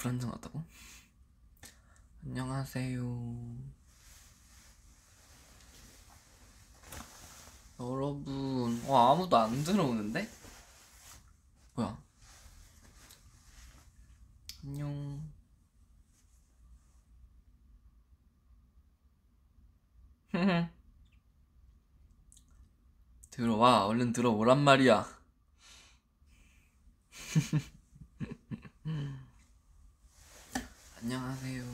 불안정하다고? 안녕하세요. 여러분, 와, 아무도 안 들어오는데? 뭐야? 안녕. 들어와, 얼른 들어오란 말이야. 안녕하세요.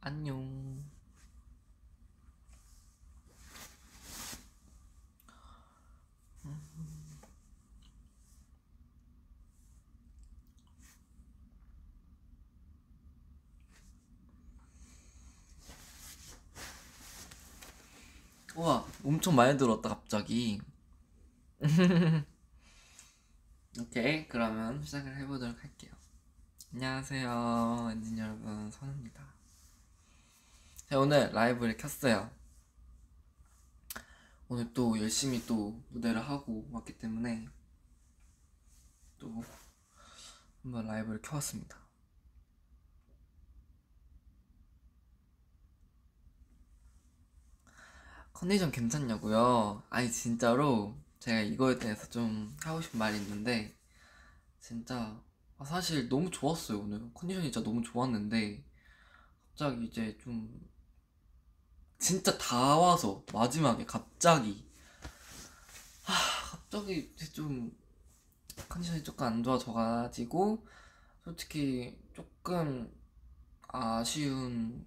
안녕. 우와, 엄청 많이 들었다, 갑자기. 오케이, 그러면 시작을 해보도록 할게요. 안녕하세요, 엔진 여러분, 선우입니다. 자, 오늘 라이브를 켰어요. 오늘 또 열심히 또 무대를 하고 왔기 때문에 또 한번 라이브를 켜왔습니다. 컨디션 괜찮냐고요? 아니 진짜로 제가 이거에 대해서 좀 하고 싶은 말이 있는데 진짜 아, 사실 너무 좋았어요 오늘. 컨디션이 진짜 너무 좋았는데 갑자기 이제 좀 진짜 다 와서 마지막에 갑자기 하, 갑자기 좀 컨디션이 조금 안 좋아져가지고 솔직히 조금 아쉬운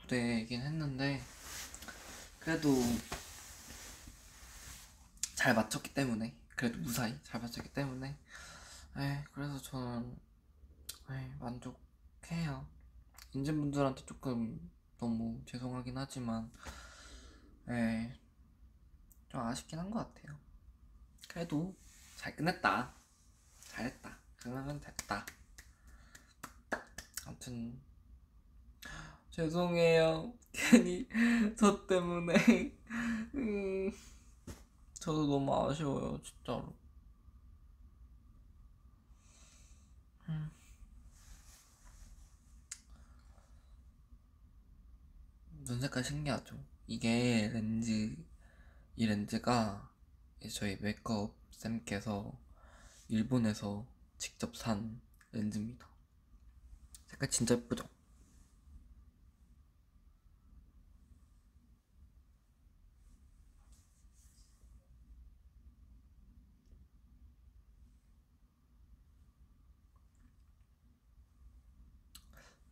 무대이긴 했는데 그래도 잘 맞췄기 때문에 그래도 무사히 잘 맞췄기 때문에. 에 그래서 저는 에 만족해요. 인진분들한테 조금 너무 죄송하긴 하지만 에좀 아쉽긴 한 것 같아요. 그래도 잘 끝냈다. 잘했다. 그러면 됐다. 아무튼 죄송해요. 괜히 저 때문에. 음, 저도 너무 아쉬워요 진짜로. 음. 눈 색깔 신기하죠? 이게 렌즈 이 렌즈가 저희 메이크업 쌤께서 일본에서 직접 산 렌즈입니다. 색깔 진짜 예쁘죠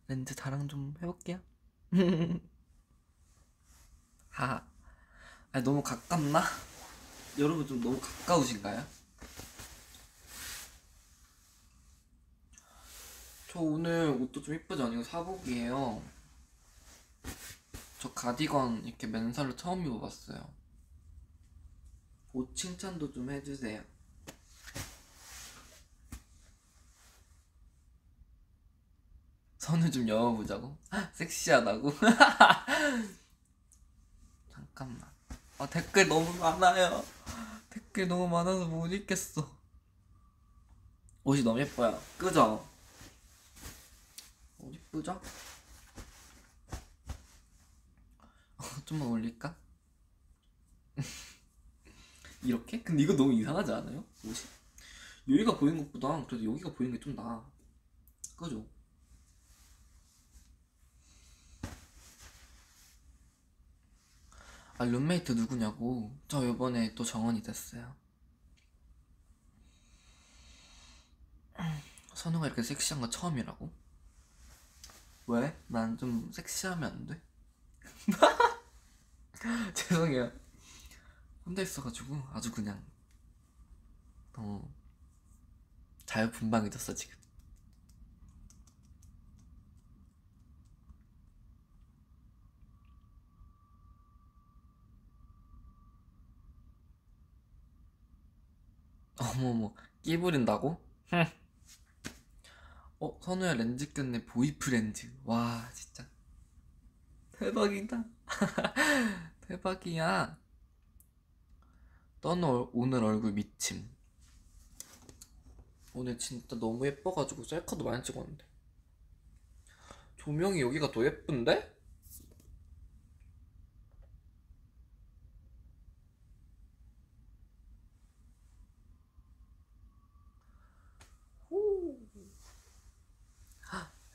렌즈 자랑 좀 해볼게요. 하. 아 너무 가깝나? 여러분 좀 너무 가까우신가요? 저 오늘 옷도 좀 이쁘지 않아요? 사복이에요. 저 가디건 이렇게 맨살로 처음 입어봤어요. 옷 칭찬도 좀 해주세요. 선을 좀 여어보자고? 섹시하다고? 잠깐만. 아, 댓글 너무 많아요. 댓글 너무 많아서 못 읽겠어. 옷이 너무 예뻐요. 그죠? 옷 이쁘죠? 좀만 올릴까? 이렇게? 근데 이거 너무 이상하지 않아요? 옷이? 여기가 보이는 것보다 그래도 여기가 보이는 게 좀 나아. 그죠? 아, 룸메이트 누구냐고. 저 요번에 또 정원이 됐어요. 선우가 이렇게 섹시한 거 처음이라고? 왜? 난 좀 섹시하면 안 돼? 죄송해요. 혼자 있어가지고 아주 그냥 어 자유분방해졌어 지금. 어머머 끼 부린다고? 어 선우야 렌즈 꼈네 보이프 렌즈 와 진짜 대박이다 대박이야 떤 얼- 오늘 얼굴 미침. 오늘 진짜 너무 예뻐가지고 셀카도 많이 찍었는데. 조명이 여기가 더 예쁜데? 후.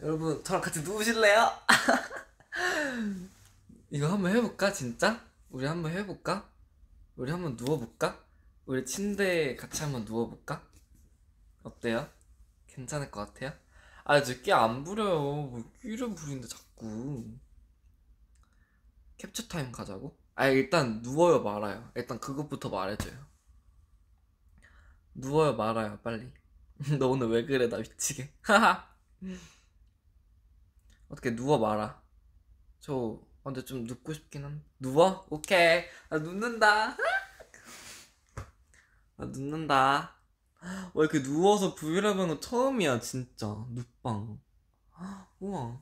여러분, 저랑 같이 누우실래요? 이거 한번 해볼까, 진짜? 우리 한번 해볼까? 우리 한번 누워볼까? 우리 침대에 같이 한번 누워볼까? 어때요? 괜찮을 것 같아요? 아, 저끼안 부려요. 뭐 끼를 부리는데 자꾸. 캡처 타임 가자고? 아, 일단 누워요, 말아요. 일단 그것부터 말해줘요. 누워요, 말아요, 빨리. 너 오늘 왜 그래, 나 미치게. 하하. 어떻게 누워 말아. 저 근데 좀 눕고 싶긴 한. 누워? 오케이. 나 눕는다. 나 눕는다. 와 이렇게 누워서 브이로그 하는 거 처음이야 진짜 눕방. 우와.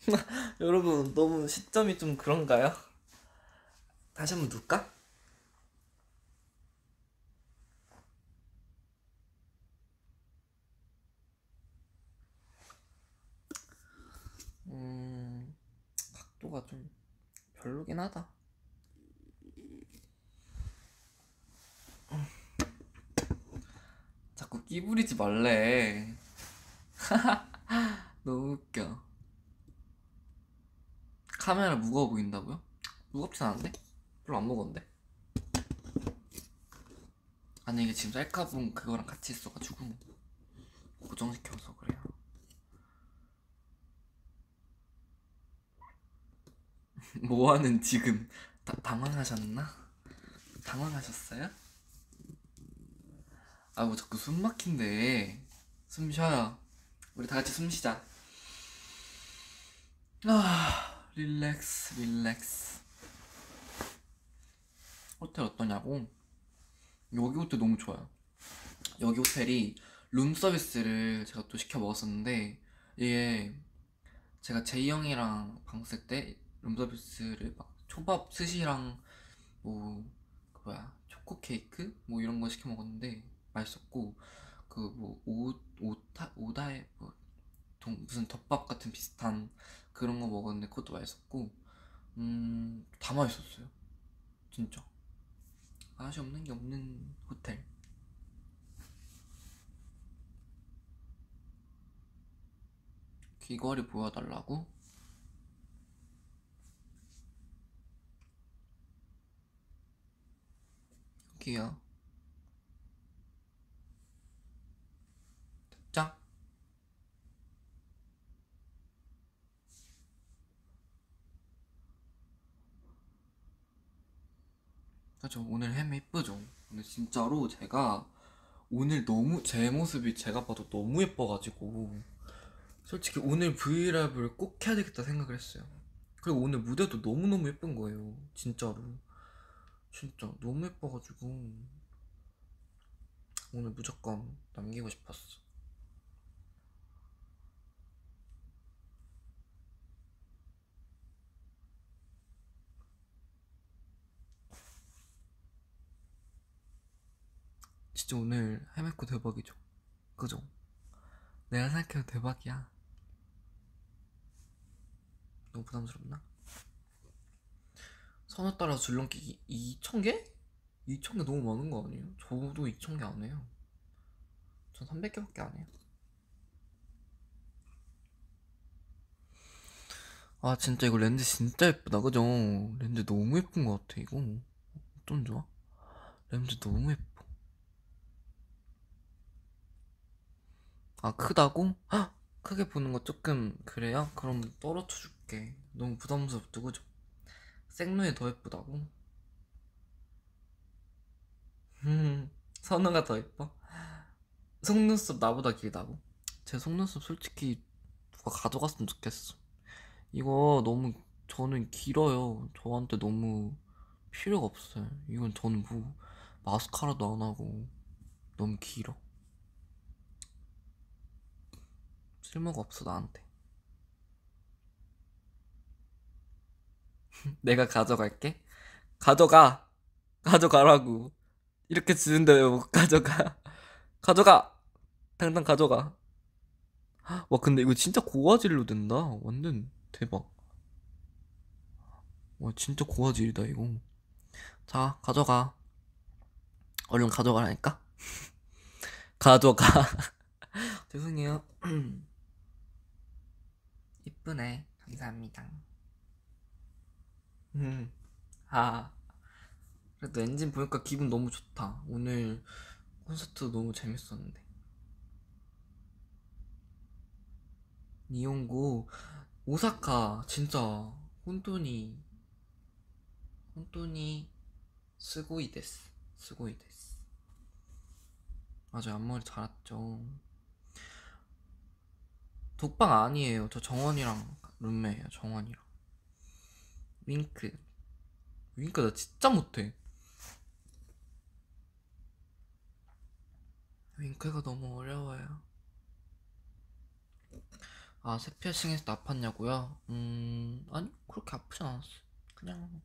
여러분 너무 시점이 좀 그런가요? 다시 한번 눕까? 음, 각도가 좀 별로긴 하다. 자꾸 끼부리지 말래. 너무 웃겨. 카메라 무거워 보인다고요? 무겁진 않은데? 별로 안 무거운데? 아니 이게 지금 셀카봉 그거랑 같이 있어가지고 고정시켜서 그래요. 뭐하는 지금 다, 당황하셨나? 당황하셨어요? 아 뭐 자꾸 숨 막힌대 숨 쉬어요 우리 다 같이 숨 쉬자 아 릴렉스 릴렉스 호텔 어떠냐고? 여기 호텔 너무 좋아요 여기 호텔이 룸 서비스를 제가 또 시켜 먹었었는데 이게 제가 제이 형이랑 방쓸때 룸서비스를 막 초밥 스시랑 뭐 그 뭐야 초코 케이크 뭐 이런 거 시켜 먹었는데 맛있었고 그 뭐 오타 오다에 뭐 동- 무슨 덮밥 같은 비슷한 그런 거 먹었는데 그것도 맛있었고 음 다 맛있었어요. 진짜. 맛이 없는 게 없는 호텔. 귀걸이 보여달라고? 됐죠? 그죠? 오늘 햄 예쁘죠? 근데 진짜로 제가 오늘 너무 제 모습이 제가 봐도 너무 예뻐가지고 솔직히 오늘 브이랩을 꼭 해야 되겠다 생각을 했어요. 그리고 오늘 무대도 너무너무 예쁜 거예요. 진짜로. 진짜 너무 예뻐가지고 오늘 무조건 남기고 싶었어. 진짜 오늘 헤메코 대박이죠. 그죠? 내가 생각해도 대박이야. 너무 부담스럽나? 선호 따라 줄넘기 2,000개? 2,000개 너무 많은 거 아니에요? 저도 2,000개 안 해요. 전 300개밖에 안 해요. 아, 진짜 이거 렌즈 진짜 예쁘다, 그죠? 렌즈 너무 예쁜 것 같아, 이거. 어쩜 좋아? 렌즈 너무 예뻐. 아, 크다고? 헉! 크게 보는 거 조금 그래요? 그럼 떨어져 줄게. 너무 부담스럽다, 그죠? 생눈이 더 예쁘다고? 음, 선우가 더 예뻐? 속눈썹 나보다 길다고? 제 속눈썹 솔직히 누가 가져갔으면 좋겠어. 이거 너무 저는 길어요. 저한테 너무 필요가 없어요. 이건 저는 뭐 마스카라도 안 하고 너무 길어. 쓸모가 없어 나한테. 내가 가져갈게. 가져가. 가져가라고. 이렇게 주는데 왜 못 가져가. 가져가. 당장 가져가. 와 근데 이거 진짜 고화질로 된다. 완전 대박. 와 진짜 고화질이다 이거. 자 가져가. 얼른 가져가라니까. 가져가. 죄송해요. 이쁘네. 감사합니다 음. 아. 그래도 엔진 보니까 기분 너무 좋다. 오늘 콘서트 너무 재밌었는데. 니온고 오사카 진짜 本当に 本当に すごいです すごいです. 맞아요 앞머리 잘랐죠. 독방 아니에요. 저 정원이랑 룸메예요 정원이랑 윙크. 윙크 나 진짜 못해. 윙크가 너무 어려워요. 아 새피어싱에서 아팠냐고요? 음 아니 그렇게 아프진 않았어요 그냥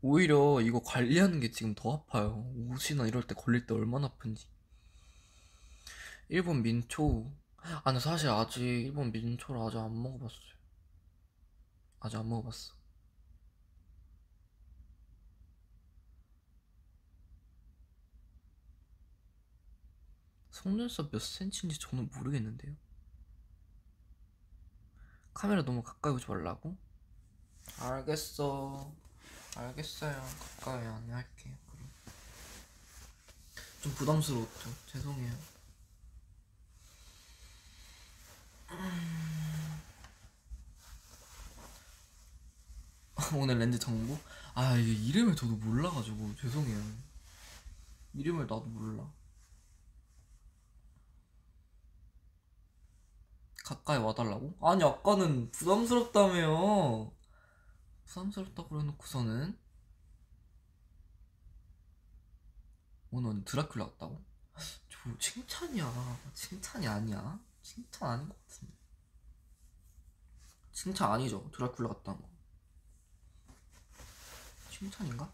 오히려 이거 관리하는 게 지금 더 아파요. 옷이나 이럴 때 걸릴 때 얼마나 아픈지. 일본 민초. 아 근데 사실 아직 일본 민초를 아직 안 먹어봤어요 아직 안 먹어봤어. 속눈썹 몇 센치인지 저는 모르겠는데요. 카메라 너무 가까이 오지 말라고? 알겠어. 알겠어요. 가까이 안 할게요 그럼. 좀 부담스러웠죠. 죄송해요 오늘 렌즈 정보? 아 이게 이름을 저도 몰라가지고 죄송해요. 이름을 나도 몰라. 가까이 와달라고? 아니 아까는 부담스럽다며요. 부담스럽다고 그래놓고서는? 오늘 드라큘라 같다고? 저 칭찬이야. 칭찬이 아니야. 칭찬 아닌 것 같은데. 칭찬 아니죠. 드라큘라 같다는 거 칭찬인가?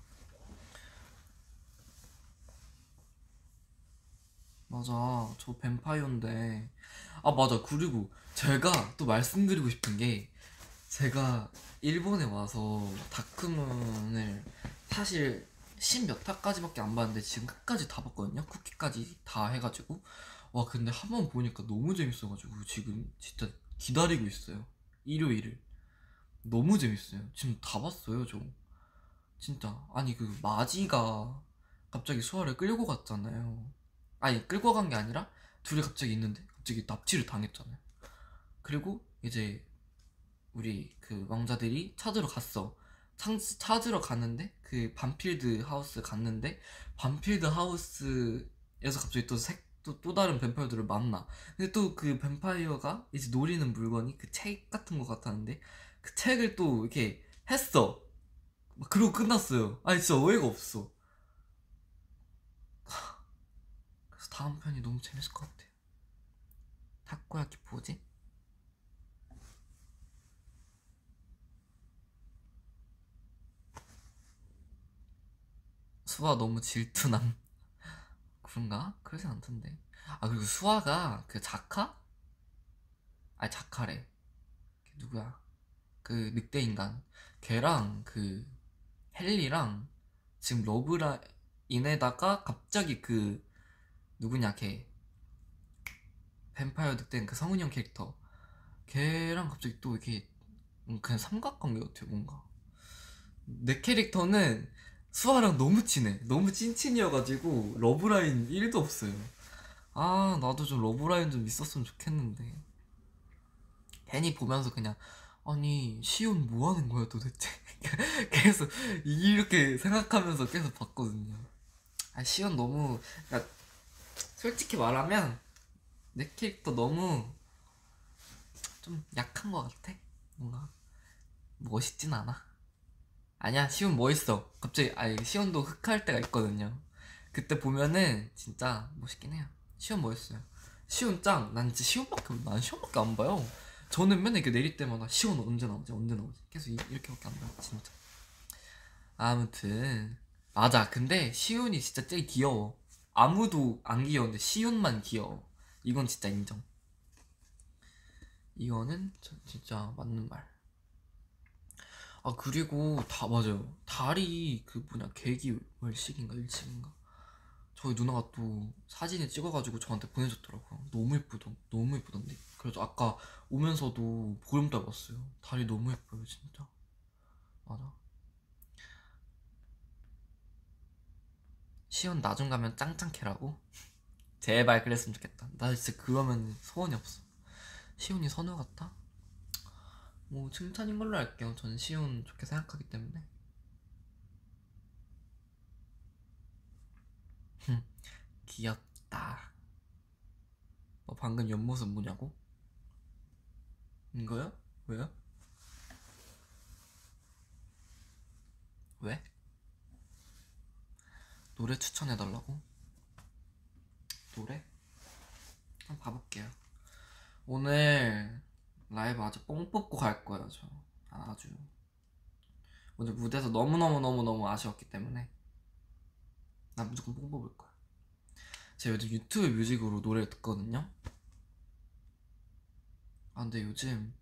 맞아. 저 뱀파이어인데. 아 맞아. 그리고 제가 또 말씀드리고 싶은 게 제가 일본에 와서 다크문을 사실 10몇 화까지밖에 안 봤는데 지금 끝까지 다 봤거든요? 쿠키까지 다 해가지고. 와 근데 한 번 보니까 너무 재밌어가지고 지금 진짜 기다리고 있어요. 일요일을. 너무 재밌어요. 지금 다 봤어요 저 진짜. 아니 그 마지가 갑자기 수아를 끌고 갔잖아요. 아니 끌고 간 게 아니라 둘이 갑자기 있는데 갑자기 납치를 당했잖아요. 그리고 이제 우리 그 왕자들이 찾으러 갔어. 창, 찾으러 갔는데 그 반필드 하우스 갔는데 반필드 하우스에서 갑자기 또 색, 또, 또 다른 뱀파이어들을 만나. 근데 또 그 뱀파이어가 이제 노리는 물건이 그 책 같은 것 같았는데 그 책을 또 이렇게 했어. 막 그러고 끝났어요. 아니 진짜 어이가 없어. 그래서 다음 편이 너무 재밌을 것 같아요. 타코야키 뭐지? 수아 너무 질투남. 그런가? 그러진 않던데. 아 그리고 수아가 그 자카? 아니 자카래. 걔 누구야? 그 늑대 인간. 걔랑 그 헨리랑 지금 러브라인에다가 갑자기 그 누구냐 걔. 뱀파이어 늑대인 그 성은형 캐릭터. 걔랑 갑자기 또 이렇게 음, 그냥 삼각관계 같아요 뭔가. 내 캐릭터는 수하랑 너무 친해. 너무 찐친이어가지고 러브라인 1도 없어요. 아 나도 좀 러브라인 좀 있었으면 좋겠는데. 괜히 보면서 그냥 아니 시온 뭐 하는 거야 도대체 계속 이렇게 생각하면서 계속 봤거든요. 아 시온 너무 그러니까 솔직히 말하면 내 캐릭터 너무 좀 약한 것 같아? 뭔가 멋있진 않아? 아니야 시온 멋있어. 갑자기 아니 시온도 흑할 때가 있거든요. 그때 보면은 진짜 멋있긴 해요. 시온 멋있어요. 시온 짱 난 진짜 시온밖에 난 시온밖에 안 봐요 저는 맨날 이렇게 내릴 때마다 시온 언제 나오지? 언제 나오지? 계속 이, 렇게밖에 안 봐요 진짜. 아무튼 맞아. 근데 시온이 진짜 제일 귀여워. 아무도 안 귀여운데 시온만 귀여워. 이건 진짜 인정. 이거는 저- 진짜 맞는 말. 아 그리고 다 맞아요. 달이 그 뭐냐 계기 월식인가 일식인가 저희 누나가 또 사진을 찍어가지고 저한테 보내줬더라고요. 너무 예쁘던 너무 예쁘던데. 그래서 아까 오면서도 보름달 봤어요. 달이 너무 예뻐요 진짜. 맞아. 시온 나중 가면 짱짱캐라고? 제발 그랬으면 좋겠다. 나 진짜 그러면 소원이 없어. 시온이 선우 같다? 뭐 칭찬인 걸로 할게요. 전 시온 좋게 생각하기 때문에 귀엽다 어, 방금 옆모습 뭐냐고? 이거요? 왜요? 왜? 노래 추천해달라고? 노래? 한번 봐볼게요. 오늘 라이브 아주 뽕 뽑고 갈 거예요, 저. 아주. 오늘 무대에서 너무너무너무너무 아쉬웠기 때문에. 나 무조건 뽕 뽑을 거야. 제가 요즘 유튜브 뮤직으로 노래를 듣거든요. 아, 근데 요즘,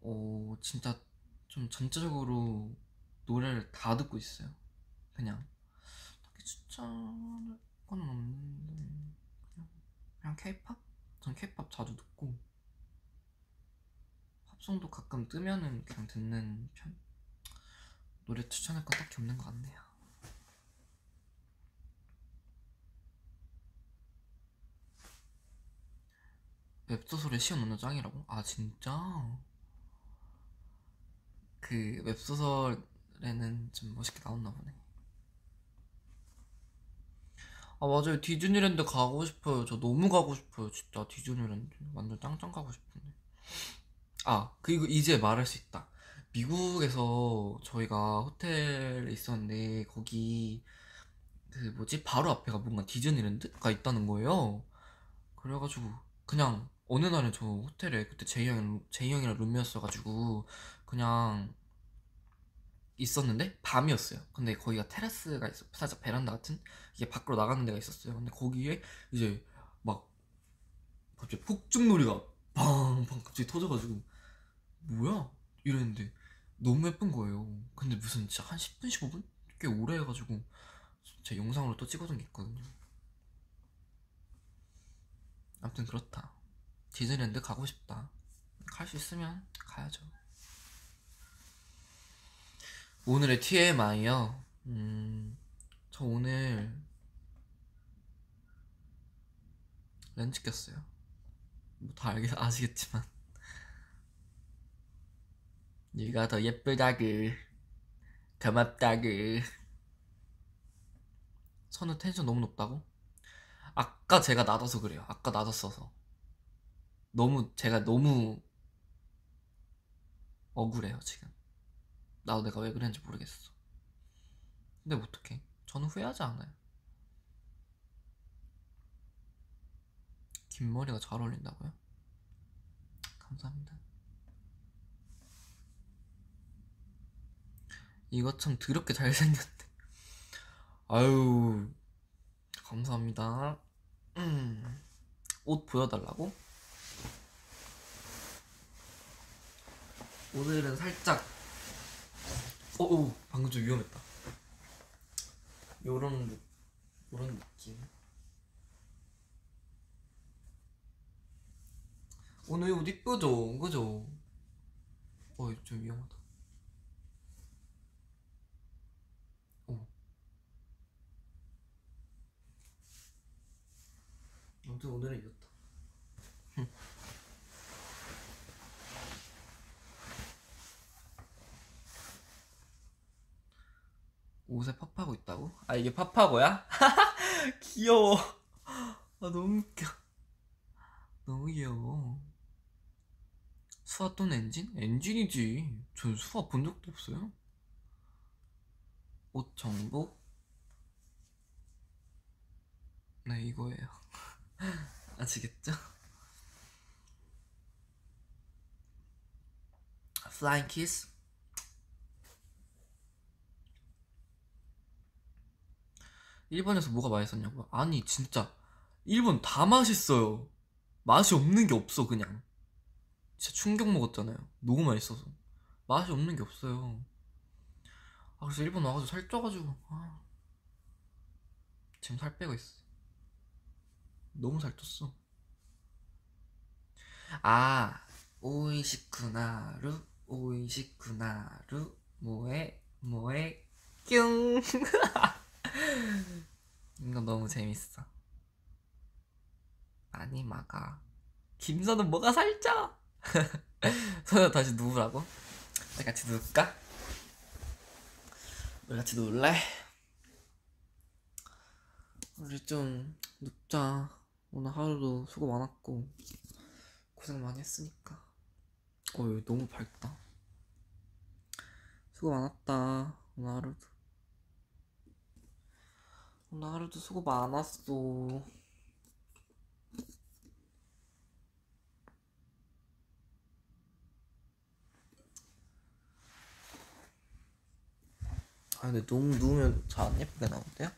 어, 진짜 좀 전체적으로 노래를 다 듣고 있어요. 그냥. 딱히 추천할 건 없는데 그냥 그냥 케이팝? 전 케이팝 자주 듣고 팝송도 가끔 뜨면은 그냥 듣는 편 노래 추천할 건 딱히 없는 것 같네요 웹소설에 시온 언어 짱이라고? 아 진짜? 그 웹소설에는 좀 멋있게 나왔나 보네. 아 맞아요. 디즈니랜드 가고 싶어요. 저 너무 가고 싶어요 진짜. 디즈니랜드. 완전 짱짱 가고 싶은데. 아 그리고 이제 말할 수 있다. 미국에서 저희가 호텔에 있었는데 거기 그 뭐지? 바로 앞에가 뭔가 디즈니랜드가 있다는 거예요. 그래가지고 그냥 어느 날은 저 호텔에 그때 제이 형이랑 제이 형이랑 룸메였어가지고 그냥 있었는데 밤이었어요. 근데 거기가 테라스가 있어 살짝 베란다 같은 이게 밖으로 나가는 데가 있었어요. 근데 거기에 이제 막 갑자기 폭죽놀이가 팡팡 갑자기 터져가지고 뭐야 이랬는데 너무 예쁜 거예요. 근데 무슨 진짜 한 10분 15분 꽤 오래 해가지고 제 영상으로 또 찍어둔 게 있거든요. 아무튼 그렇다. 디즈니랜드 가고 싶다. 갈 수 있으면 가야죠. 오늘의 TMI요. 음, 저 오늘 렌즈 꼈어요. 뭐 다 알겠, 아시겠지만. 네가 더 예쁘다그. 고맙다그. 선우 텐션 너무 높다고? 아까 제가 낮아서 그래요. 아까 낮았어서. 너무, 제가 너무 억울해요, 지금. 나도 내가 왜 그랬는지 모르겠어. 근데 뭐 어떡해. 저는 후회하지 않아요. 긴 머리가 잘 어울린다고요? 감사합니다. 이거 참 더럽게 잘생겼네. 아유, 감사합니다. 음, 옷 보여달라고? 오늘은 살짝 어, 어 방금 좀 위험했다. 요런 느- 요런 느낌. 오늘 옷 이쁘죠, 그죠? 어, 좀 위험하다. 어. 아무튼 오늘은 이렇다. 옷에 팝하고 있다고? 아 이게 팝하고야? 귀여워. 아 너무 웃겨. 너무 귀여워. 수하 또는 엔진? 엔진이지. 전 수하 본 적도 없어요. 옷 정보? 네 이거예요. 아시겠죠? Flying kiss? 일본에서 뭐가 맛있었냐고요? 아니 진짜 일본 다 맛있어요. 맛이 없는 게 없어 그냥. 진짜 충격 먹었잖아요. 너무 맛있어서 맛이 없는 게 없어요. 아 그래서 일본 와가지고 살 쪄가지고 아, 지금 살 빼고 있어. 너무 살 쪘어. 아 오이시쿠나루 오이시쿠나루 뭐에 뭐에 뀨 이거 너무 재밌어. 많이 막아. 김선은 뭐가 살쪄? 선우 다시 누우라고? 우리 같이 누울까? 우리 같이 누울래? 우리 좀 눕자. 오늘 하루도 수고 많았고 고생 많이 했으니까. 어, 여기 너무 밝다. 수고 많았다. 오늘 하루도. 오늘 하루도 수고 많았어. 아 근데 너무 누우면 잘 안 예쁘게 나온대요?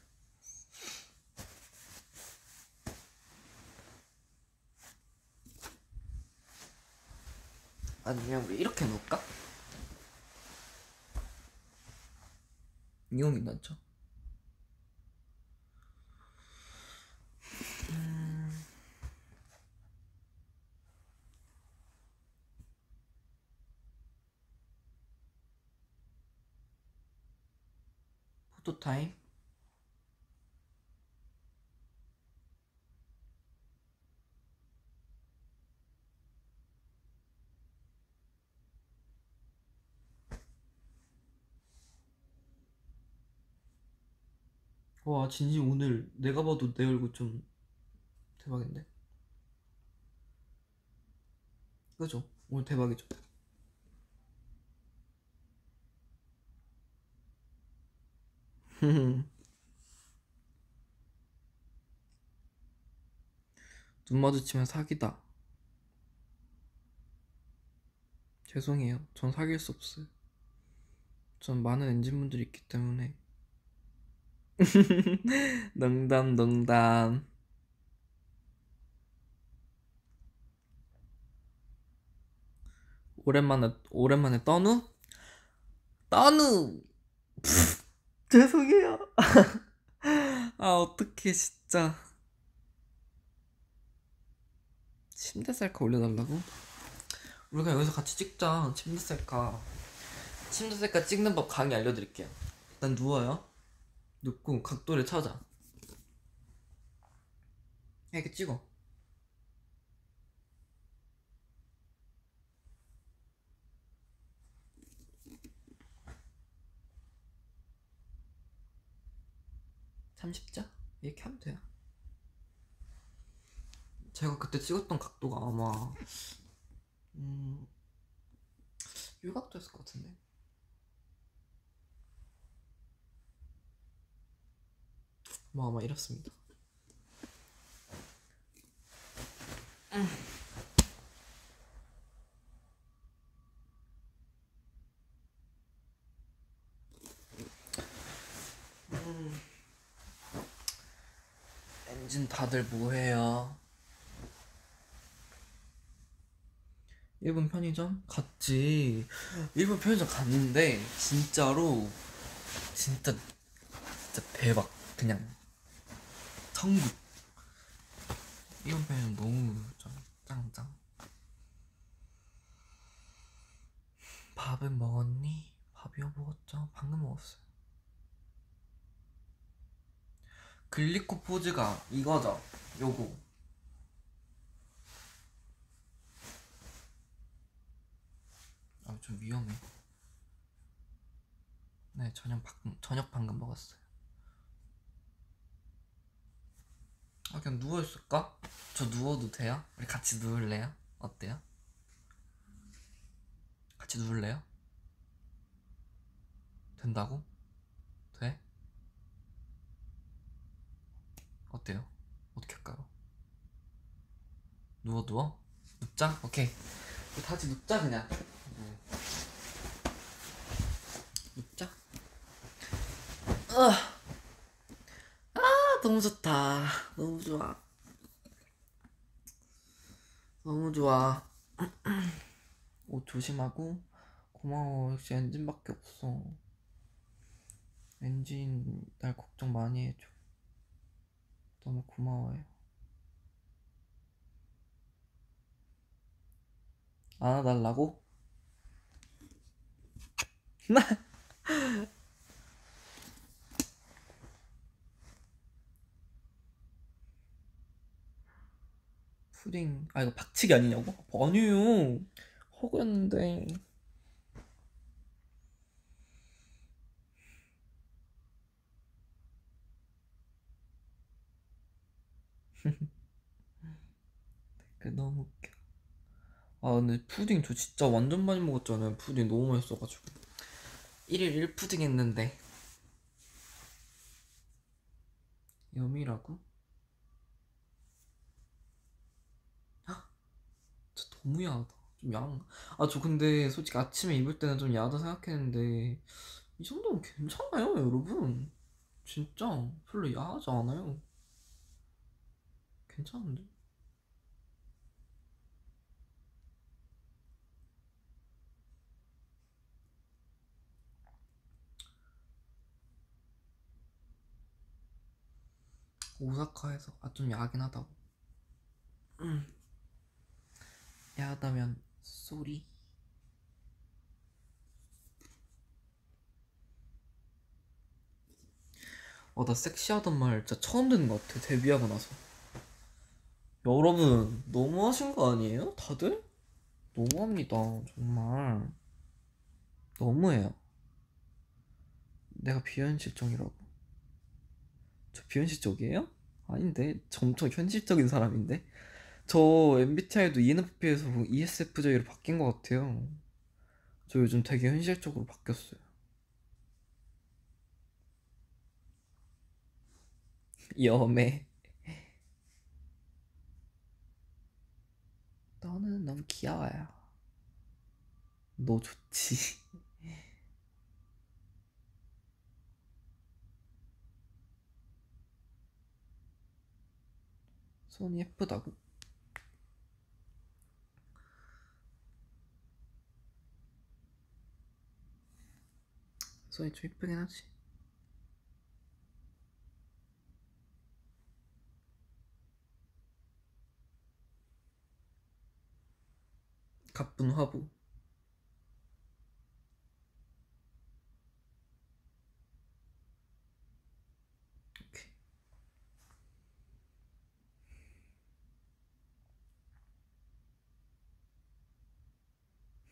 아니면 우리 이렇게 놓을까? 이건 괜찮죠? 음. 포토 타임? 와 진심 오늘 내가 봐도 내 얼굴 좀 대박인데? 그죠? 오늘 대박이죠? 눈 마주치면 사기다. 죄송해요. 전 사귈 수 없어요. 전 많은 엔진분들이 있기 때문에. 농담, 농담. 오랜만에, 오랜만에 떠누? 떠누! 죄송해요. 아, 어떡해, 진짜. 침대 셀카 올려달라고? 우리 가 여기서 같이 찍자, 침대 셀카. 침대 셀카 찍는 법 강의 알려드릴게요. 일단 누워요. 눕고 각도를 찾아. 이렇게 찍어. (30자) 이렇게 하면 돼요 제가 그때 찍었던 각도가 아마 음... 이 각도였을 것 같은데 뭐 아마 이렇습니다. 음. 엔진 다들 뭐해요? 일본 편의점 갔지. 일본 편의점 갔는데 진짜로 진짜 진짜 대박. 그냥 천국 이번 편은 너무 좀 짱짱 밥은 먹었니? 밥이요 먹었죠 방금 먹었어요 글리코 포즈가 이거죠 요거 아 좀 위험해 네 저녁 방금 저녁 방금 먹었어요 아 그냥 누워있을까? 저 누워도 돼요? 우리 같이 누울래요? 어때요? 같이 누울래요? 된다고? 돼? 어때요? 어떻게 할까요? 누워 누워? 눕자? 오케이 다 같이 눕자 그냥 눕자 으아 아 너무 좋다. 너무 좋아. 너무 좋아. 옷 조심하고 고마워. 역시 엔진밖에 없어. 엔진 날 걱정 많이 해줘. 너무 고마워요. 안아달라고? 푸딩 아 이거 박치기 아니냐고? 아니에요 hug였는데 그 너무 웃겨 아 근데 푸딩 저 진짜 완전 많이 먹었잖아요 푸딩 너무 맛있어가지고 1일 1푸딩 했는데 여미라고? 진짜 너무 야하다. 좀 야한. 아, 저 근데 솔직히 아침에 입을 때는 좀 야하다 생각했는데 이 정도면 괜찮아요, 여러분. 진짜 별로 야하지 않아요. 괜찮은데? 오사카에서 아 좀 야하긴 하다고. 음. 야하다면 쏘리. 어, 나 섹시하단 말 진짜 처음 듣는 것 같아. 데뷔하고 나서. 여러분, 너무 하신 거 아니에요? 다들? 너무합니다. 정말. 너무해요. 내가 비현실적이라고. 저 비현실적이에요? 아닌데. 저 엄청 현실적인 사람인데. 저 MBTI도 ENFP에서 ESFJ로 바뀐 것 같아요. 저 요즘 되게 현실적으로 바뀌었어요. 여매. 너는 너무 귀여워요. 너 좋지. 손이 예쁘다고? 손이 좀 예쁘긴 하지. 가쁜 화보.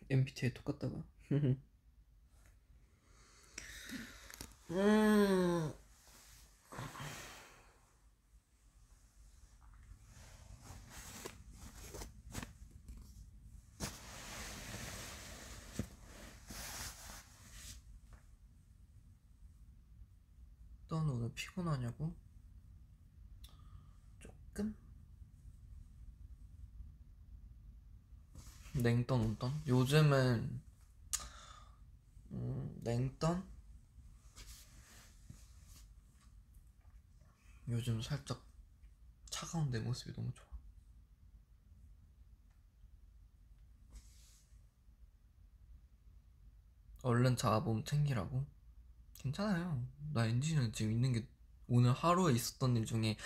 MBTI 똑같다가. 음. 넌 오늘 피곤하냐고? 조금? 냉던 온던? 요즘은 음, 냉던? 요즘 살짝 차가운 내 모습이 너무 좋아. 얼른 자아봄 챙기라고? 괜찮아요. 나 엔진은 지금 있는 게 오늘 하루에 있었던 일 중에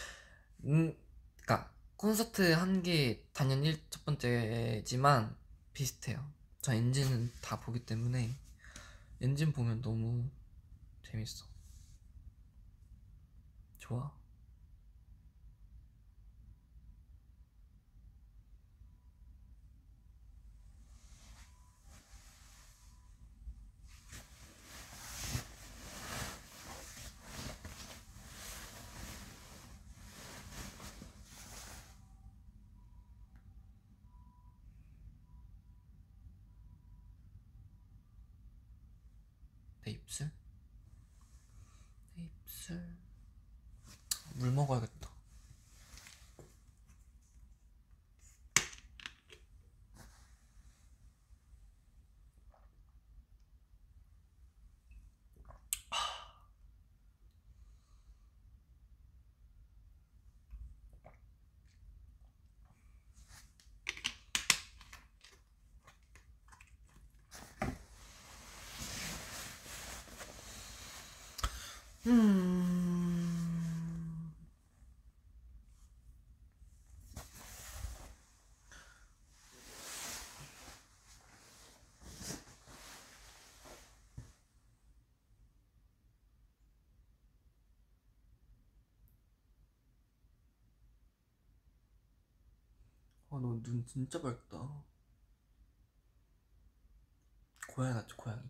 음, 그니까 콘서트 한 게 단연 1, 첫 번째지만 비슷해요. 저 엔진은 다 보기 때문에 엔진 보면 너무 재밌어. 좋아. 내 입술? 내 입술. 음... 아, 너 눈 진짜 밝다. 고양이 같지, 고양이.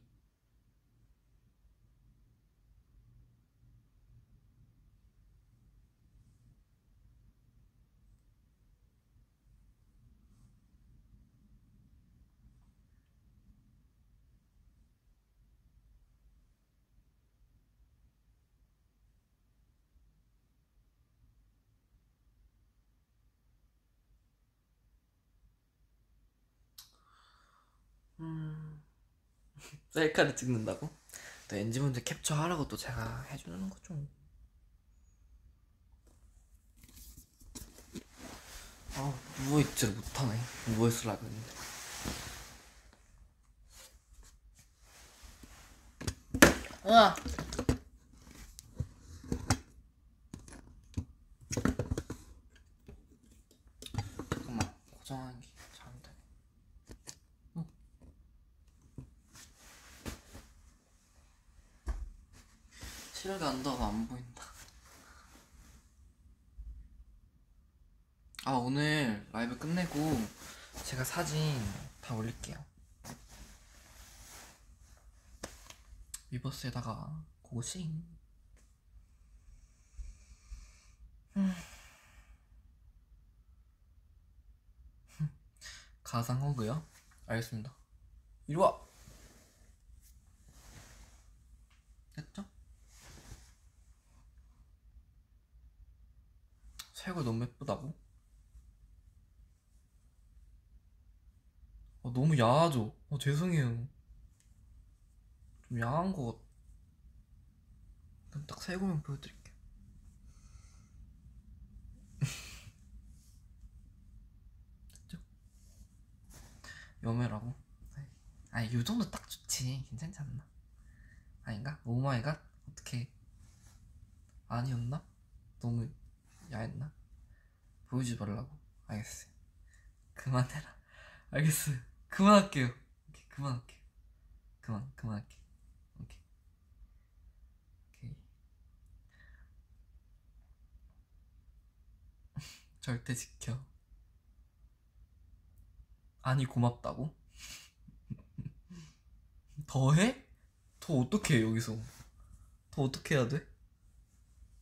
셀카를 찍는다고? 또 엔지 분들 캡처하라고 또 제가 해주는 거죠. 아, 누워있지를 못하네. 누워있으려고 했는데. 으아! 잠깐만, 고정하는 게 잘 안 되네. 시력이 안 닿아서 안 보인다. 아, 오늘 라이브 끝내고 제가 사진 다 올릴게요. 위버스에다가 고싱. 음. 가상 허그요? 알겠습니다. 이리 와! 됐죠? 색을 너무 예쁘다고? 어, 너무 야하죠? 어, 죄송해요. 좀 야한 거 같... 그럼 딱 쇄골만 보여드릴게요. 됐죠? 여미라고? 아니, 요 정도 딱 좋지. 괜찮지 않나? 아닌가? Oh my god? 어떻게 아니었나? 너무 야했나? 보여주지 말라고? 알겠어요. 그만해라. 알겠어요. 그만할게요. 오케이, 그만할게요. 그만, 그만할게. 오케이. 오케이. 절대 지켜. 아니, 고맙다고? 더 해? 더 어떻게 해, 여기서? 더 어떻게 해야 돼?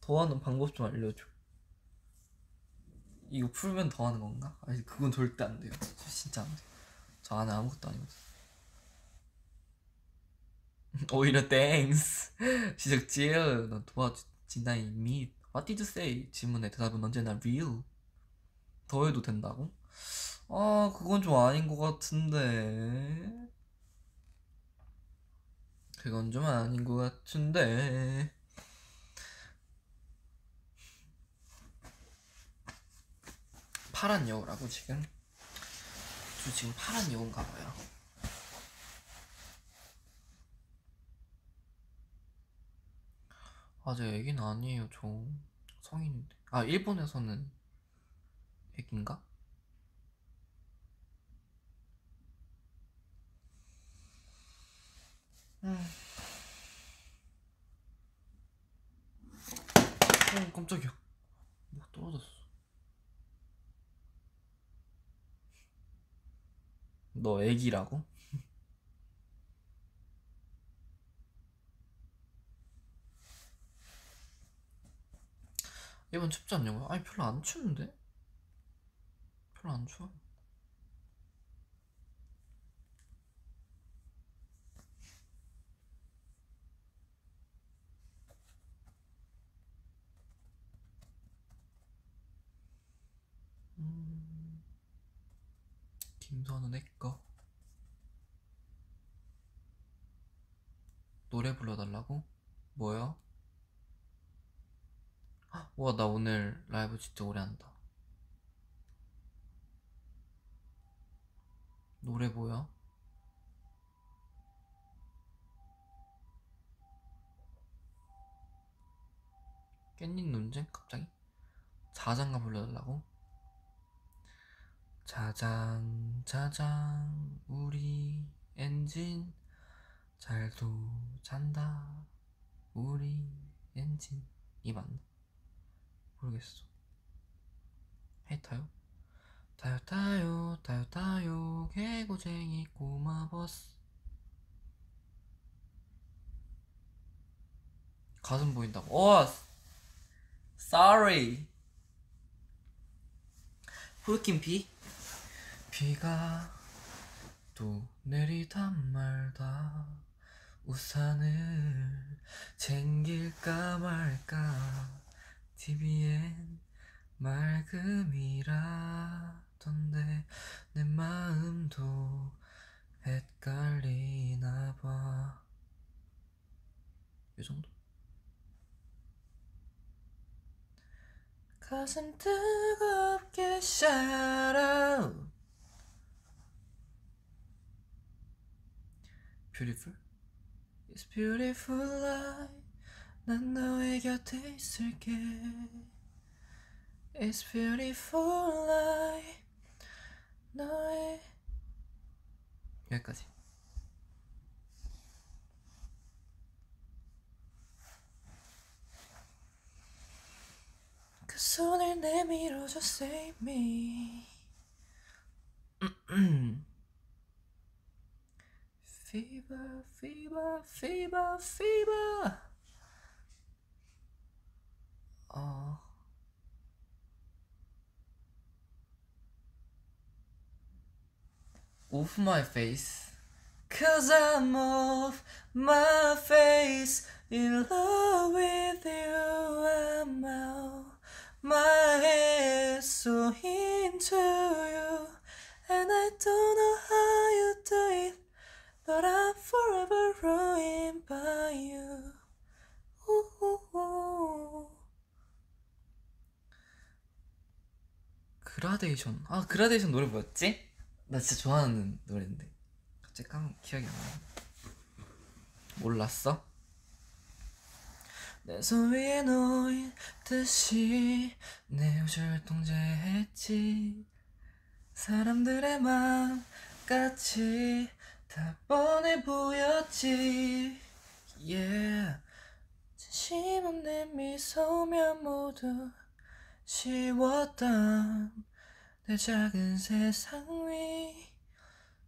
더 하는 방법 좀 알려줘. 이거 풀면 더 하는 건가? 아니 그건 절대 안 돼요. 저 진짜 안 돼요. 저 안에 아무것도 아니거든. 오히려 땡스. 시작지요. 넌 도와주진다 이미. What did you say? 질문에 대답은 언제나 real. 더 해도 된다고? 아 그건 좀 아닌 것 같은데. 그건 좀 아닌 것 같은데. 파란 여우라고 지금? 저 지금 파란 여우인가 봐요. 아, 제 애기는 아니에요. 저 성인인데. 아, 일본에서는 애기인가? 음. 어, 깜짝이야. 뭐 떨어졌어. 너 애기라고? 이번 춥지 않냐고요? 아니 별로 안 추운데? 별로 안 추워 음, 김선우 내꺼 노래 불러달라고? 뭐야? 와, 나 오늘 라이브 진짜 오래 한다. 노래 뭐야? 깻잎 논쟁? 갑자기? 자장가 불러달라고? 자장 자장 우리 엔진. 잘도 잔다 우리 엔진. 이 맞나? 모르겠어. 해 타요? 타요 타요 타요 타요. 개고쟁이 꼬마 버스. 가슴 보인다고? 어 sorry. 푸르킨 비 비가 또 내리다 말다 우산을 챙길까 말까 TV엔 맑음이라던데 내 마음도 헷갈리나 봐. 이 정도? 가슴 뜨겁게 shout out Beautiful It's beautiful life 난 너의 곁에 있을게 It's beautiful life 너의 여기까지 그 손을 내밀어줘 save me fever fever fever fever. Oh. 어 off my face. Cause I'm off my face. In love with you I'm out my head so into you. And I don't know how you do it But I'm forever ruined by you 우우우. 그라데이션 아 그라데이션 노래 뭐였지? 나 진짜 좋아하는 노래인데 갑자기 까먹 기억이 안 나. 몰랐어? 내 손 위에 놓인 듯이 내 옷을 통제했지 사람들의 마음 같이 다 뻔해 보였지. Yeah. 진심은 내 미소면 모두 지웠던 내 작은 세상 위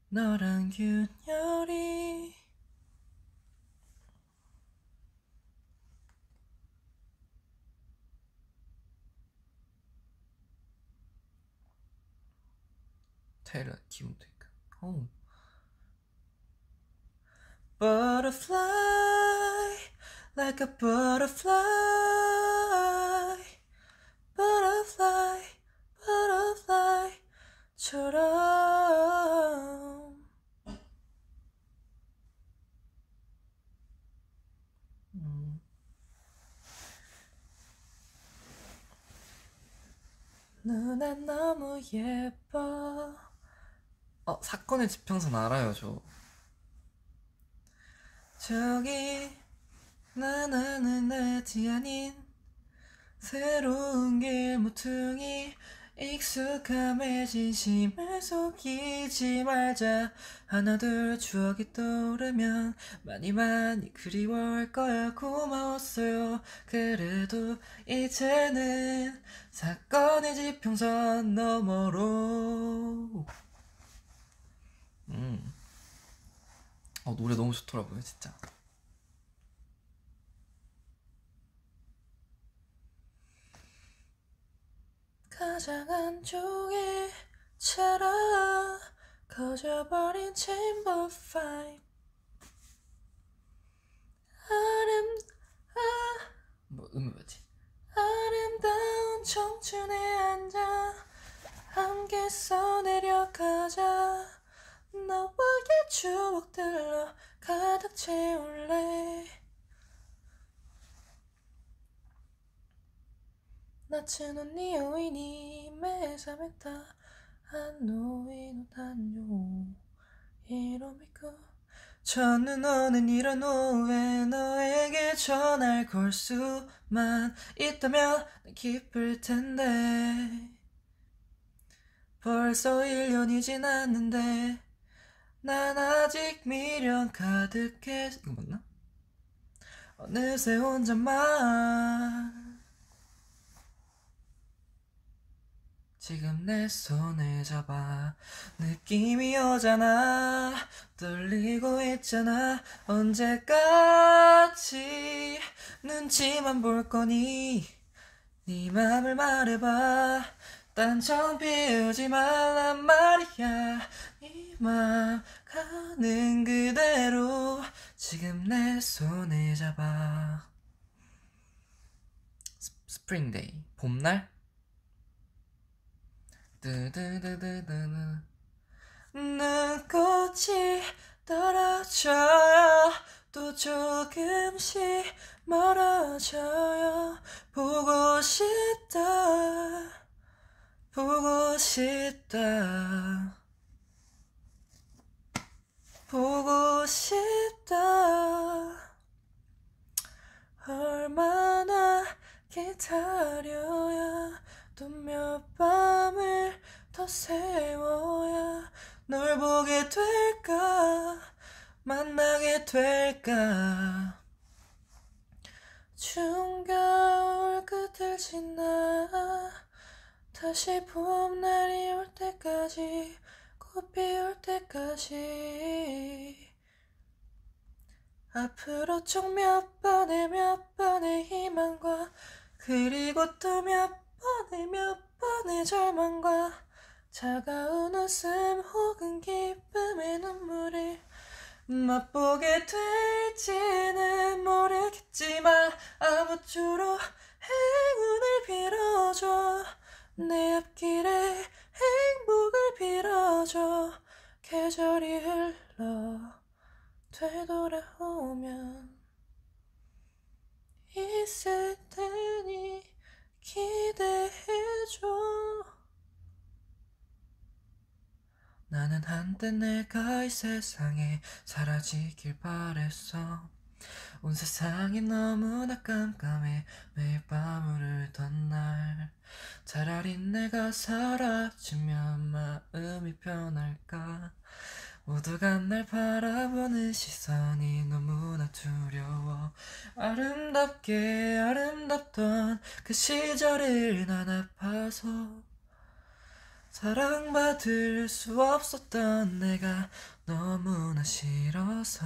너란 균열이 테일러 김태크 오 Butterfly like a butterfly butterfly butterfly처럼 음. 눈엔 너무 예뻐 어 사건의 지평선 알아요 저 저기 나나는 나지 아닌 새로운 길 모퉁이 익숙함에 진심을 속이지 말자. 하나 둘 추억이 떠오르면 많이 많이 그리워할 거야. 고마웠어요. 그래도 이제는 사건의 지평선 너머로. 음. 어, 노래 너무 좋더라고요 진짜. 가장 안쪽에 차라 커져버린 chamber five 아름 아, 뭐 음이 뭐지? 아름다운 청춘에 앉아 함께 써내려가자 너와의 추억들로 가득 채울래? 낮은 언니 오이니 매사메타 안노이노 단요. 이로미고 저는 너는 이런 오후에 너에게 전할 걸 수만 있다면 기쁠 텐데. 벌써 1년이 지났는데 난 아직 미련 가득해. 이거 맞나? 어느새 혼자만. 지금 내 손을 잡아. 느낌이 오잖아. 떨리고 있잖아. 언제까지 눈치만 볼 거니? 네 맘을 말해봐 딴청 피우지 말란 말이야. 네맘 가는 그대로 지금 내 손을 잡아. 스- Spring Day. 봄날? 뜨드드드드드 눈꽃이 떨어져요. 또 조금씩 멀어져요. 보고 싶다 보고 싶다. 보고 싶다. 얼마나 기다려야 또 몇 밤을 더 세워야 널 보게 될까? 만나게 될까? 추운 겨울 끝을 지나 다시 봄날이 올 때까지 꽃 피울 때까지. 앞으로 총 몇 번의 몇 번의 희망과 그리고 또 몇 번의 몇 번의 절망과 차가운 웃음 혹은 기쁨의 눈물을 맛보게 될지는 모르겠지만 아무쪼록 행운을 빌어줘 내 앞길에 행복을 빌어줘. 계절이 흘러 되돌아오면 있을 테니 기대해줘. 나는 한때 내가 이 세상에 사라지길 바랬어 온 세상이 너무나 깜깜해 매일 밤을 울던 날. 차라리 내가 사라지면 마음이 편할까? 모두가 날 바라보는 시선이 너무나 두려워. 아름답게 아름답던 그 시절을 난 아파서 사랑받을 수 없었던 내가 너무나 싫어서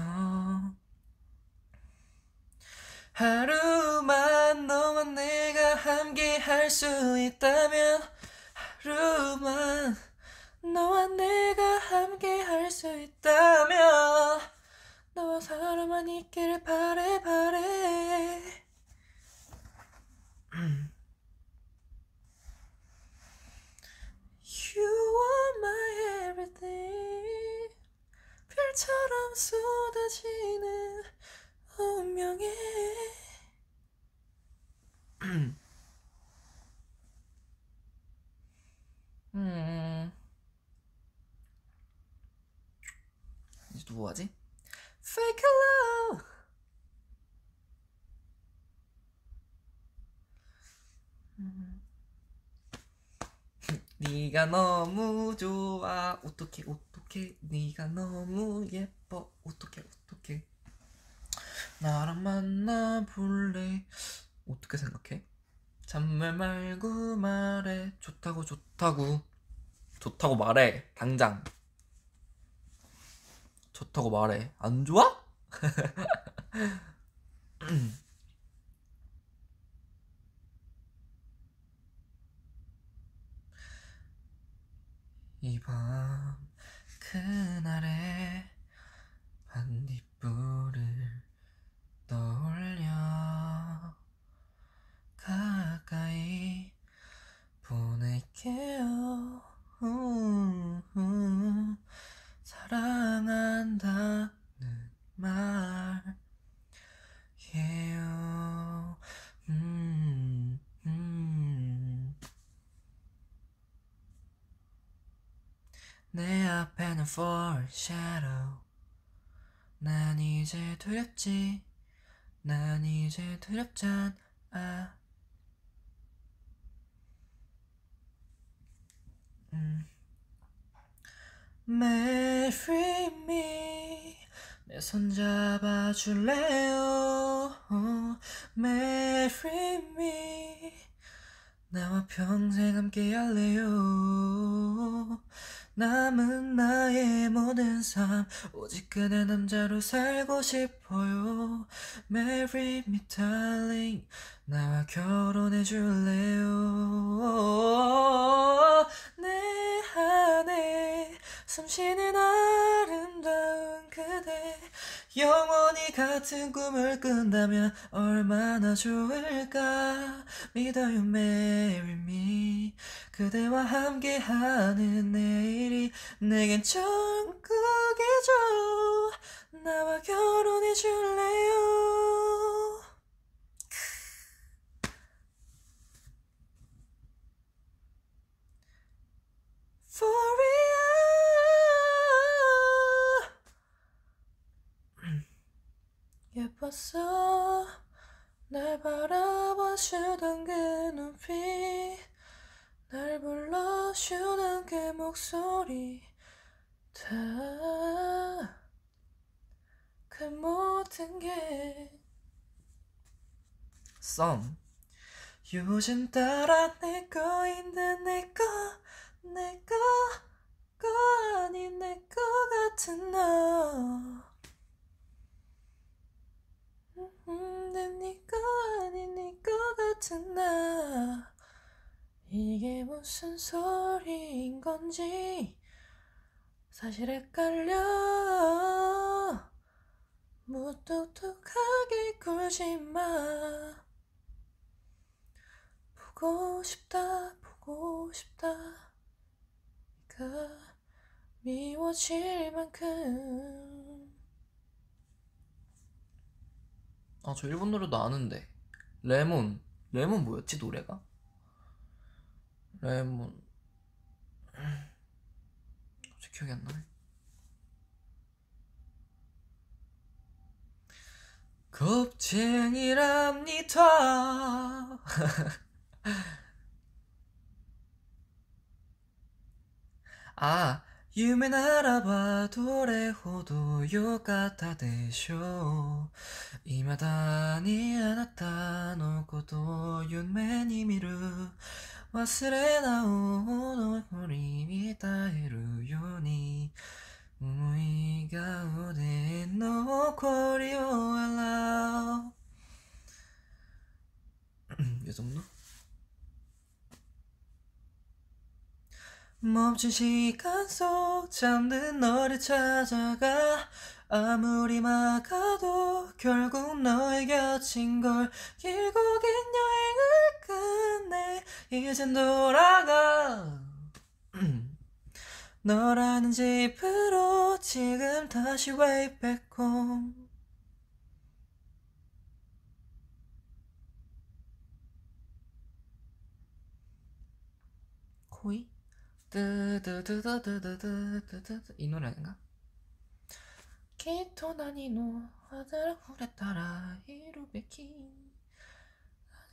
하루만 너와 내가 함께 할 수 있다면 하루만 너와 내가 함께 할 수 있다면 너와 사람만 있기를 바래 바래. You are my everything. 별처럼 쏟아지는 운명에 음. 이제 누구 하지? Fake love. 음. 네가 너무 좋아 어떡해 어떡해 네가 너무 예뻐 어떡해 어떡해 나랑 만나볼래? 어떻게 생각해? 잔말 말고 말해. 좋다고 좋다고. 좋다고 말해. 당장. 좋다고 말해. 안 좋아? 이밤 그날의 반딧불을 떠올려. 가까이 보낼게요. 사랑한다는 말 해요. 음, 음. 내 앞에는 foreshadow 난 이제 두렵지 난 이제 두렵잖아. 음. Marry me. 내 손 잡아줄래요? Marry me. 나와 평생 함께 할래요 남은 나의 모든 삶 오직 그대 남자로 살고 싶어요. Marry me darling. 나와 결혼해 줄래요? 내 안에 숨쉬는 아름다운 그대 영원히 같은 꿈을 꾼다면 얼마나 좋을까? 믿어요 marry me 그대와 함께하는 내일이 내겐 천국이죠 나와 결혼해 줄래요? For real 예뻤어. 날 바라봐주던 그 눈빛. 날 불러주던 그 목소리. 다 그 모든 게. 썸. 요즘 따라 내 거인데 내거 내거 거 아닌 내 거 같은 너 음, 내거 아닌 내거 같은 나 이게 무슨 소리인 건지 사실 헷갈려. 무뚝뚝하게 굴지 마. 보고 싶다 보고 싶다. 네가 미워질 만큼 아 저 일본 노래도 아는데. 레몬. 레몬 뭐였지 노래가? 레몬. 갑자기 기억이 안 나네. 겁쟁이랍니다. 아 夢ならばどれほど良かったでしょう。未だにあなたのことを夢に見る。忘れなおの森に耐えるように。思い顔で残りを洗う。よそもな。 멈춘 시간 속 잠든 너를 찾아가 아무리 막아도 결국 너의 곁인 걸 길고 긴 여행을 끝내 이젠 돌아가 너라는 집으로 지금 다시 way back home 코이? 이 노래인가? 키토 나니노 하드라 후레타라 히루베키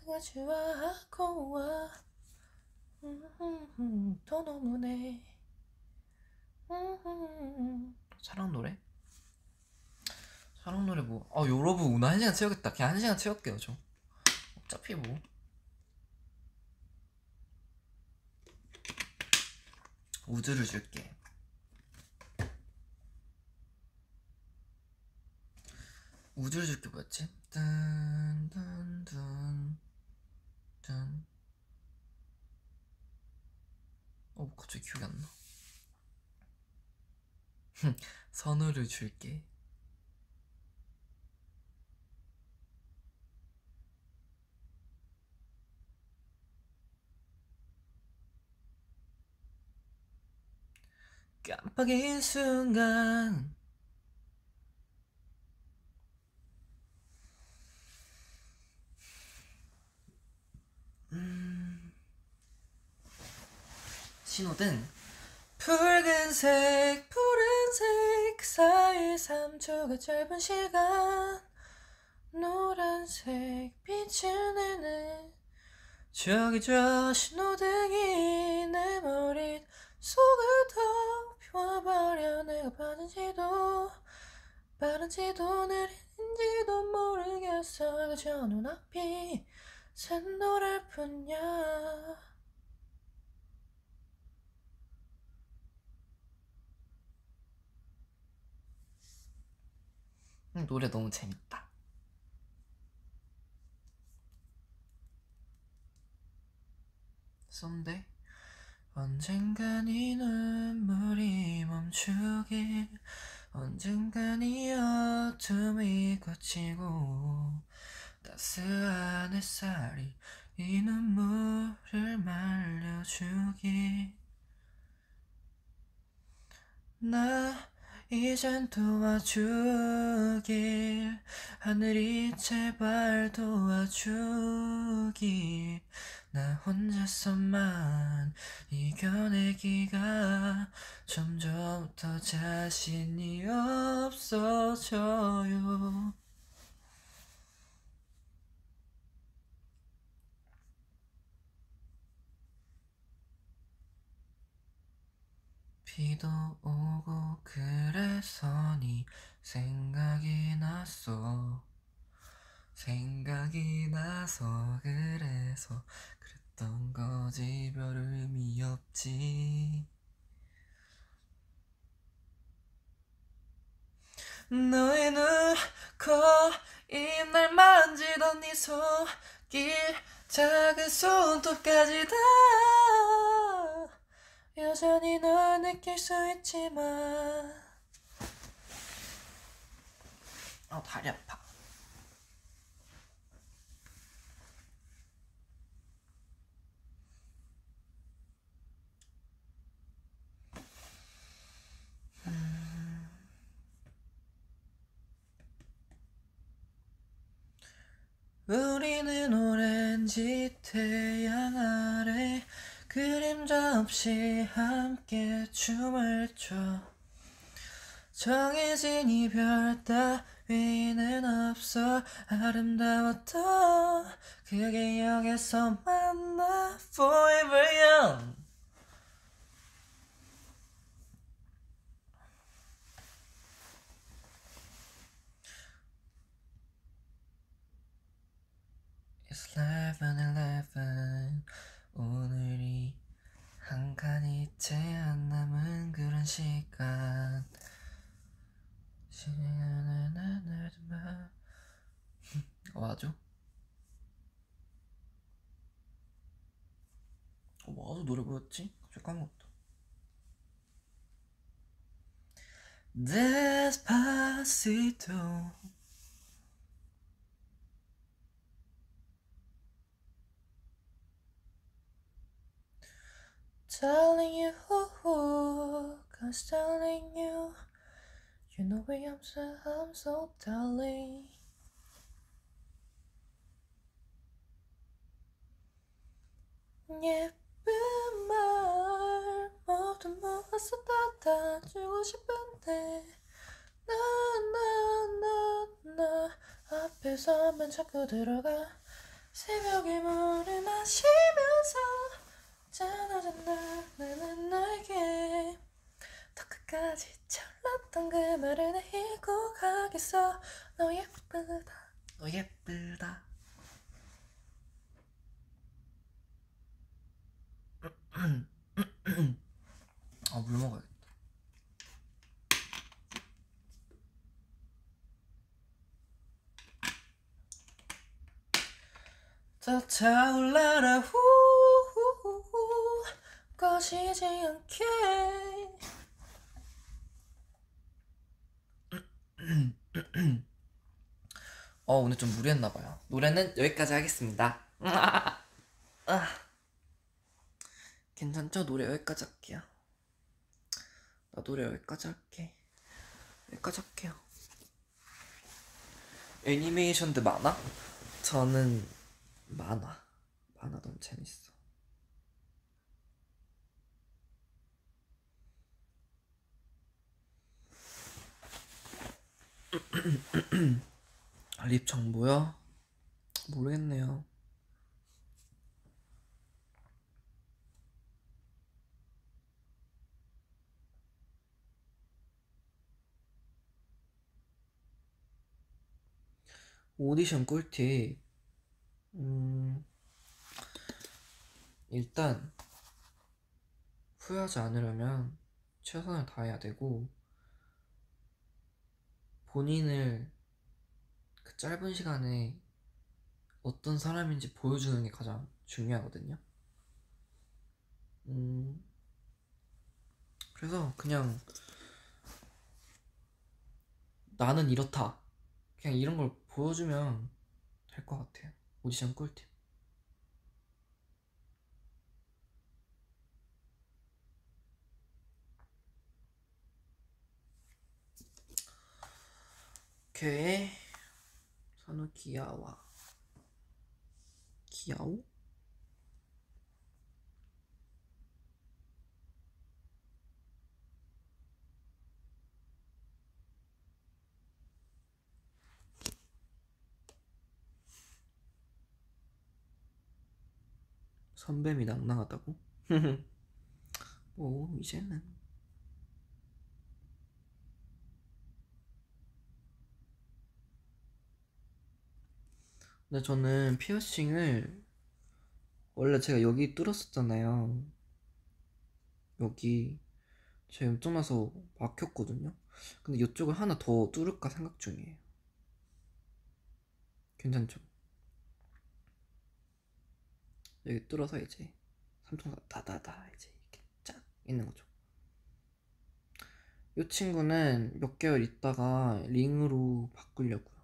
나가 좋아하고와 또 음, 너무네 음. 사랑 노래? 사랑 노래 뭐? 아 여러분 오늘 한 시간 채우겠다. 그냥 한 시간 채울게요 좀. 어차피 뭐. 우주를 줄게. 우주를 줄게 뭐였지? 딴딴딴 딴. 어 갑자기 기억이 안 나. 선우를 줄게. 깜빡인 순간. 음... 신호등. 붉은색 푸른색 그 사이 3초가 짧은 시간. 노란색 빛을 내는 저기 저 신호등이 내 머릿 속을 더 비워버려. 내가 빠른지도 빠른지도 느린지도 모르겠어. 그저 눈앞이 샛노랄 뿐이야. 음, 노래 너무 재밌다. 썸데 언젠간 이 눈물이 멈추길 언젠간 이 어둠이 거치고 따스한 햇살이 이 눈물을 말려주길 나 이젠 도와주길. 하늘이 제발 도와주길. 나 혼자서만 이겨내기가 점점 더 자신이 없어져요 비도 오고 그래서 네 생각이 났어 생각이 나서 그래서 그랬던 거지. 별 의미 없지. 너의 눈, 코, 입 날 만지던 네 손길 작은 손톱까지 다 여전히 널 느낄 수 있지만. 아 다리 아파. 우리는 오렌지 태양 그림자 없이 함께 춤을 춰. 정해진 이별 따위는 없어. 아름다웠던 그 기억에서 만나. Forever young. It's 11:11 오늘이 한 칸이 채 안 남은 그런 시간 시간은 하늘만 어? 어, 맞아 노래 뭐였지? 갑자기 까먹었다 Despacito Telling you, cause telling you, you know where I'm so, I'm so darling. 예쁜 말 모두 모아서 닫아주고 싶은데 나 나 나 나 앞에서만 자꾸 들어가 새벽에 물을 마시면서 나는 너에게 더 끝까지 잘랐던 그 말을 내 잊고 가겠어. 너 예쁘다. 너 예쁘다. 아 물 먹어야겠다. 더 타올라라. 후후후후 꺼지지 않게. 어 오늘 좀 무리했나봐요. 노래는 여기까지 하겠습니다. 아. 괜찮죠? 노래 여기까지 할게요. 나 노래 여기까지 할게. 여기까지 할게요. 애니메이션도 많아? 저는 만화 만화 너무 재밌어 립 정보요? 모르겠네요. 오디션 꿀팁. 음, 일단, 후회하지 않으려면 최선을 다해야 되고, 본인을 그 짧은 시간에 어떤 사람인지 보여주는 게 가장 중요하거든요. 음, 그래서 그냥 나는 이렇다. 그냥 이런 걸 보여주면 될 것 같아요. 오디션 꿀팁. 오케이. 선우 귀여워. 귀여워? 선뱀이 낭낭하다고? 뭐 이제는 근데 저는 피어싱을 원래 제가 여기 뚫었었잖아요 여기 제 염증 나서 막혔거든요 근데 이쪽을 하나 더 뚫을까 생각 중이에요 괜찮죠? 여기 뚫어서 이제 삼총사 다다다 이제 이렇게 쫙 있는 거죠. 이 친구는 몇 개월 있다가 링으로 바꾸려고요.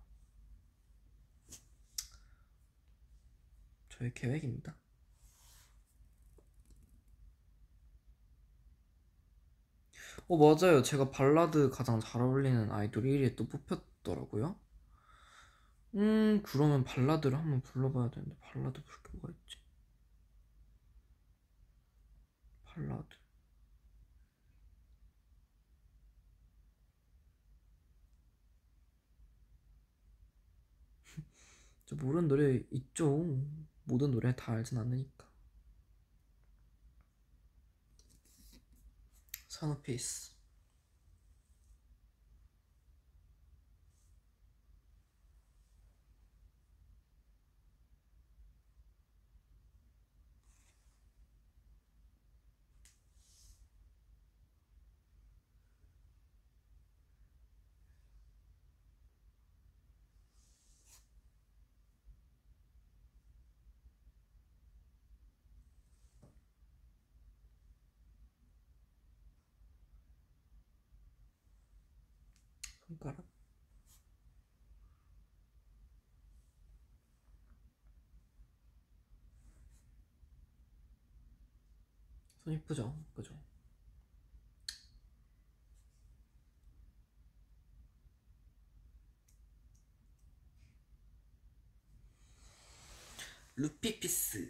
저의 계획입니다. 어, 맞아요. 제가 발라드 가장 잘 어울리는 아이돌 1위에 또 뽑혔더라고요. 음, 그러면 발라드를 한번 불러봐야 되는데, 발라드 부를 게 뭐가 있지? 발라드. 저 모르는 노래 있죠. 모든 노래 다 알진 않으니까. 선우피스. 손가락. 손 이쁘죠? 그죠? 루피피스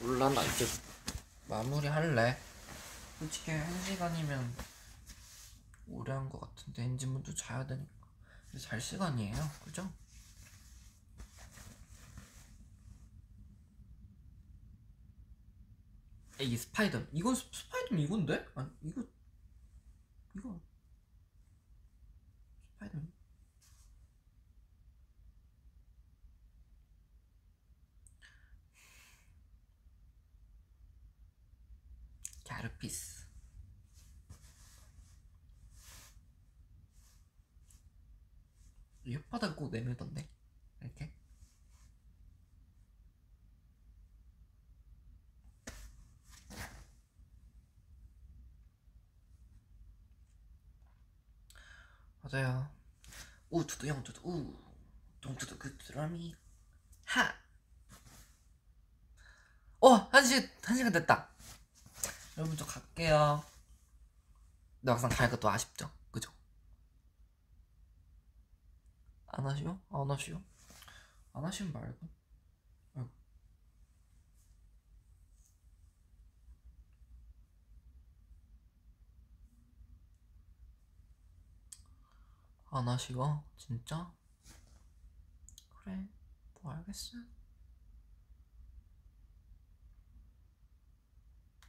몰라 나 이제 마무리 할래 솔직히 한 시간이면 오래 한 것 같은데 엔진분도 자야 되니까 잘 시간이에요. 그죠? 이 spider. 이건 스- 스파이더맨 이건데? 아니 이거 이거. 스파이더맨 갸르피스 혓바닥 꼭 내밀던데? 이렇게? 맞아요. 우투두 영투두 우. 동투두 그드라미 하! 어! 한 시, 한 시간 됐다. 여러분 저 갈게요. 근데 막상 가니까 또 아쉽죠 안 하시오? 안 하시오? 안 하시면 말고. 안 하시오? 진짜? 그래, 뭐 알겠어.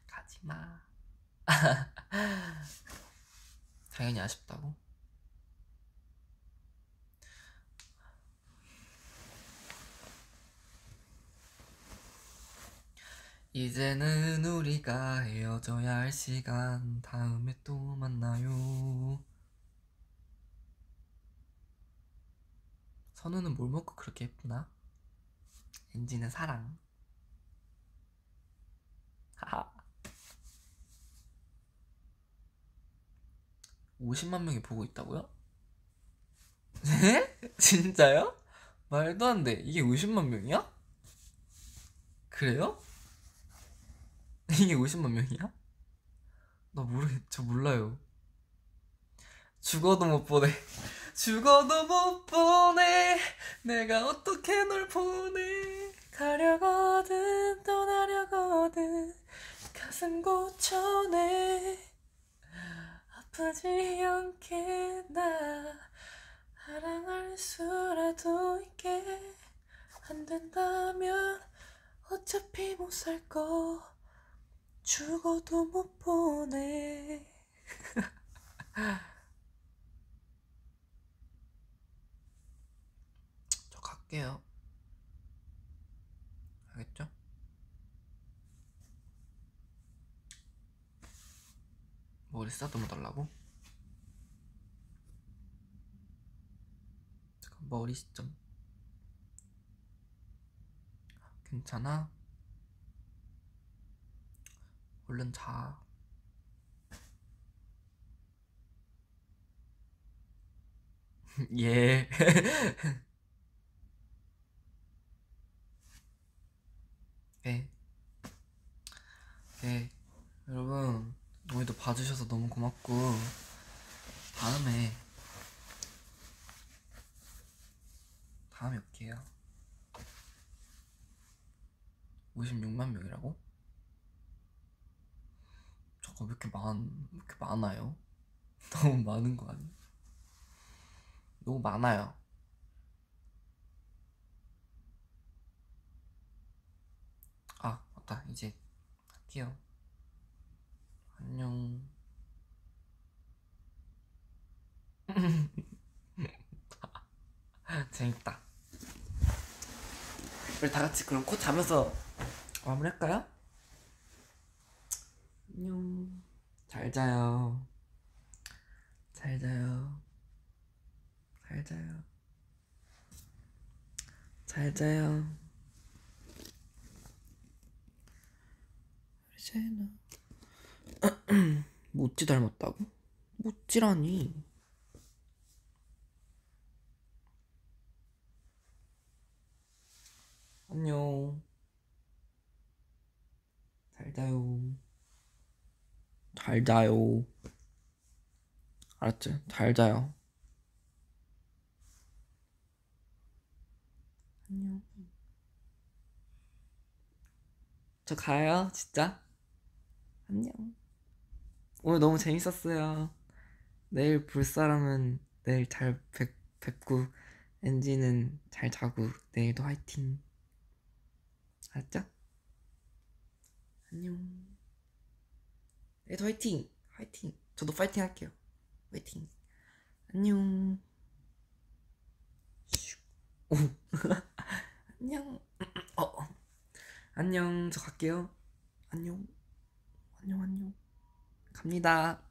가지마. 당연히 아쉽다고. 이제는 우리가 헤어져야 할 시간 다음에 또 만나요 선우는 뭘 먹고 그렇게 예쁘나? 엔지는 사랑 하하 50만 명이 보고 있다고요? 네? 진짜요? 말도 안 돼. 이게 50만 명이야? 그래요? 이게 50만 명이야? 나 모르겠, 저 몰라요. 죽어도 못 보내. 죽어도 못 보내. 내가 어떻게 널 보내. 가려거든, 떠나려거든. 가슴 고쳐내. 아프지 않게 나 사랑할 수라도 있게 안 된다면 어차피 못 살 거 죽어도 못 보내 저 갈게요 알겠죠? 머리 쓰다듬어 달라고? 잠깐 머리 좀 괜찮아? 얼른 자. 예. 네. 네. 여러분, 오늘도 봐주셔서 너무 고맙고, 다음에, 다음에 올게요. 56만 명이라고? 저거 왜 이렇게 많, 왜 이렇게 많아요? 너무 많은 거 아니야? 너무 많아요. 아, 맞다. 이제 할게요. 안녕. 재밌다. 우리 다 같이 그럼 코 자면서 마무리할까요? 안녕. 잘 자요. 잘 자요. 잘 자요. 잘 자요. 이제는 모찌 닮았다고? 모찌라니. 안녕. 잘 자요. 잘 자요. 알았지? 잘 자요. 안녕. 저 가요, 진짜. 안녕. 오늘 너무 재밌었어요. 내일 볼 사람은 내일 잘 뵙, 뵙고, 엔지는 잘 자고, 내일도 화이팅. 알았죠? 안녕. 내일도 화이팅! 화이팅! 저도 파이팅 할게요. 화이팅. 안녕. 안녕. 어. 안녕. 저 갈게요. 안녕. 안녕, 안녕. 갑니다.